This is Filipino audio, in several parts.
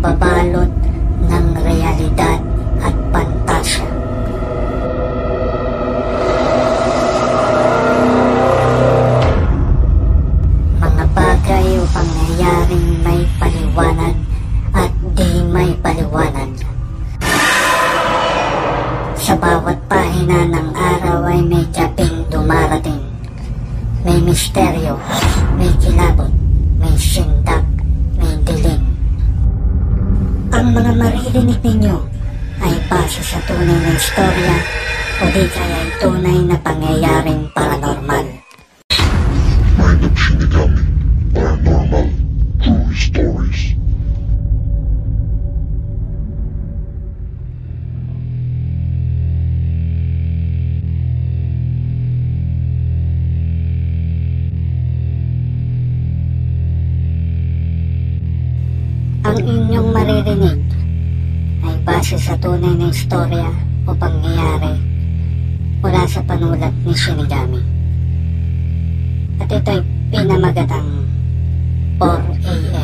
nababalot ng realidad at pantasya. Mga bagay o pangyayaring may paliwanag at di may paliwanag. Sa bawat pahina ng araw ay may gabing dumarating. May misteryo, may kilabot, may sindak, ang mga maririnig ninyo ay base sa tunay na istorya o di kaya ay tunay na pangyayaring paranormal. Mind of Shinigami Paranormal Ang inyong maririnig ay base sa tunay na istorya o pangyayari mula sa panulat ni Shinigami. At ito'y pinamagatang 4 a.m.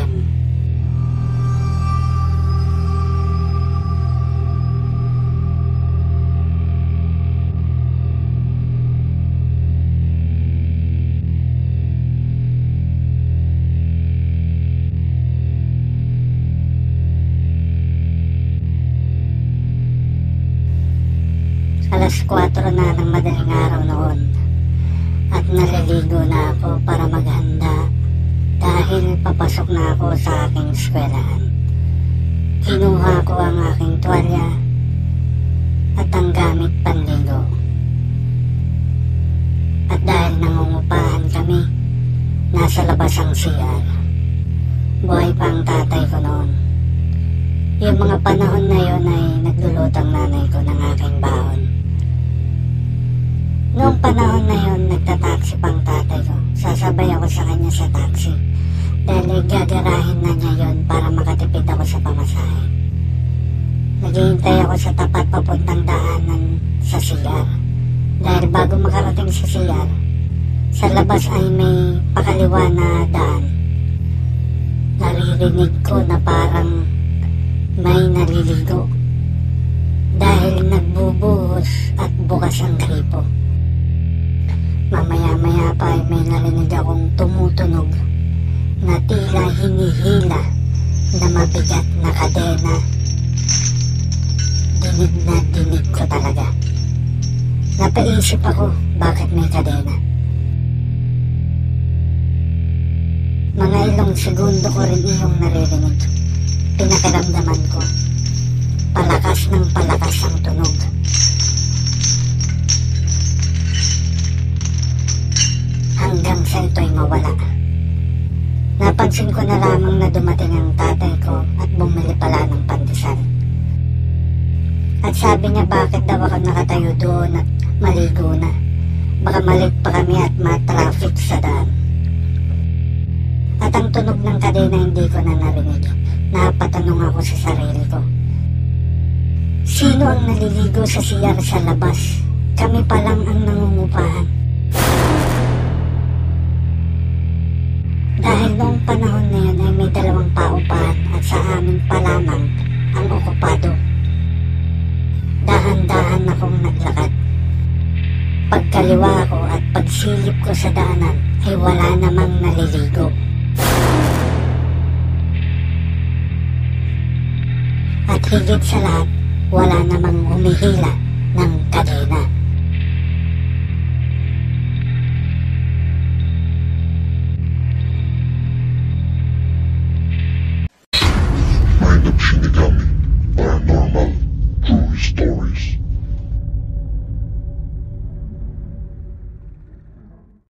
4 na ng madaling araw noon at naliligo na ako para maghanda dahil papasok na ako sa aking eskwelahan. Kinuha ko ang aking tuwalya at ang gamit panligo. At dahil nangungupahan kami, nasa labas ang CR. Buhay pa ang tatay ko noon. Yung mga panahon na yon ay naglulutang nanay ko ng aking baon. Noong panahon na yon, nagtataksi pang tatay ko. Sasabay ako sa kanya sa taxi. Dahil gagarahin na niya yon para makatipid ako sa pamasahe. Naghihintay ako sa tapat papuntang daanan sa CR. Dahil bago makarating sa CR, sa labas ay may pakaliwa na daan. Naririnig ko na parang may naliligo. Akong tumutunog na tila hinihila na mabigat na kadena. Dinig na dinig ko talaga. Napaisip ako bakit may kadena. Mga ilang segundo ko rin iyong naririnig. Pinakaramdaman ko. Palakas ng palakas ang tunog. Napansin ko na lamang na dumating ang tatay ko at bumili pala ng pandesal. At sabi niya bakit daw ako nakatayo doon at maligo na. Baka malit pa kami at ma-traffic sa daan. At ang tunog ng kadena hindi ko na narinig. Napatanong ako sa sarili ko. Sino ang naliligo sa siyar sa labas? Kami pa lang ang nangungupahan. Dahil noong panahon na yun ay may dalawang paupahan at sa amin pa lamang ang okupado. Dahan-dahan akong naglakad. Pagkaliwa ko at pagsilip ko sa daanan ay wala namang naliligo. At higit sa lahat, wala namang humihila ng kadena.